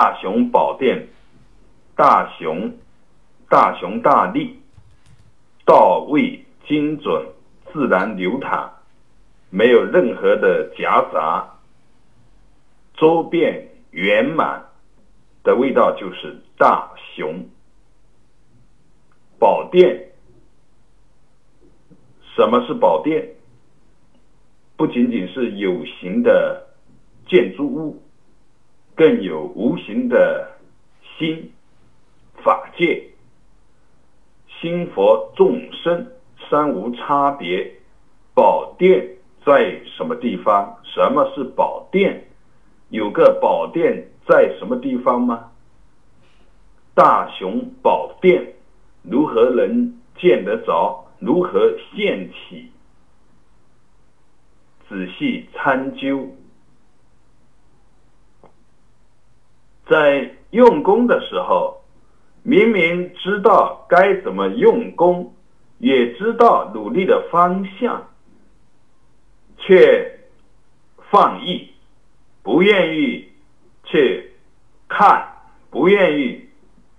大雄宝殿，大雄，大雄大力，到位精准，自然流淌，没有任何的夹杂，周遍圆满的味道就是大雄宝殿。什么是宝殿？不仅仅是有形的建筑物。更有无形的心法界，心佛众生三无差别。宝殿在什么地方？什么是宝殿？有个宝殿在什么地方吗？大雄宝殿如何能见得着？如何现起？仔细参究。在用功的时候，明明知道该怎么用功，也知道努力的方向，却放逸，不愿意去看，不愿意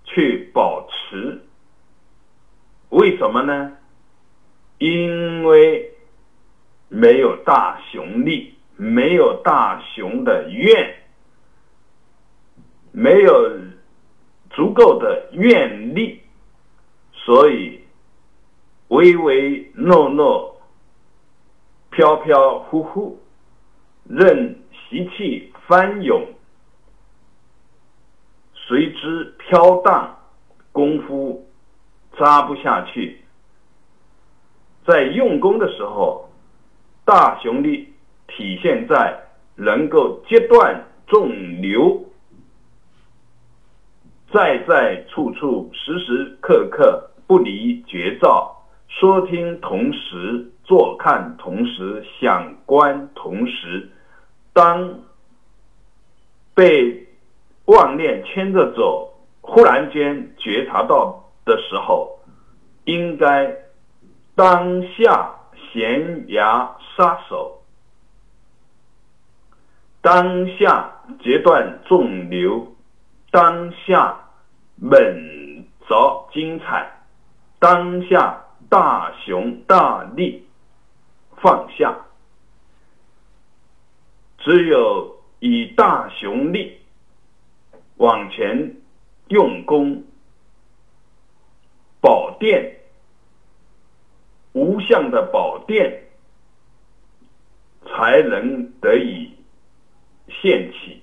去保持。为什么呢？因为没有大雄力，没有大雄的愿。没有足够的愿力，所以唯唯诺诺、飘飘忽忽，任习气翻涌，随之飘荡，功夫扎不下去。在用功的时候，大雄力体现在能够截断众流。在在处处时时刻刻不离绝照，说听同时，坐看同时，想观同时。当被妄念牵着走，忽然间觉察到的时候，应该当下悬崖杀手，当下截断众流。当下猛着精彩，当下大雄大力放下，只有以大雄力往前用功，宝殿无相的宝殿才能得以现起。